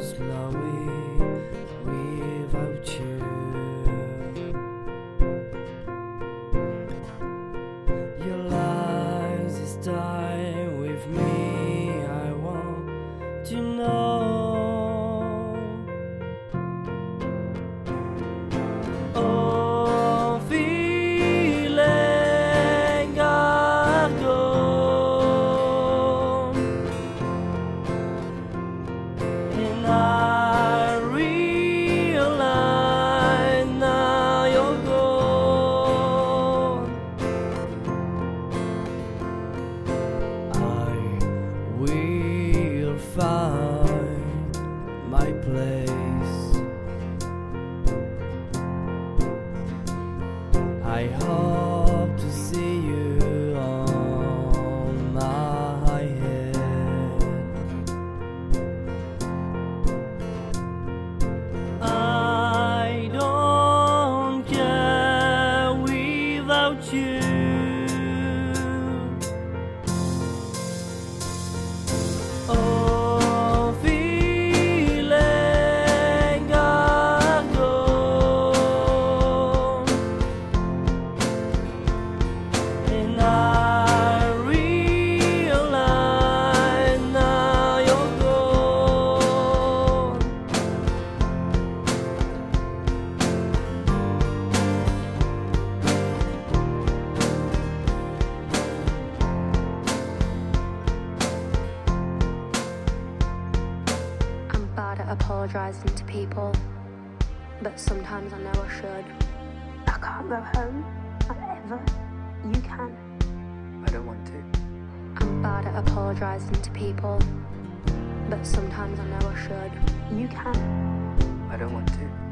slowly find my place. I hope apologising to people, but sometimes I know I should. I can't go home, not ever. You can. I don't want to. I'm bad at apologising to people, but sometimes I know I should. You can. I don't want to.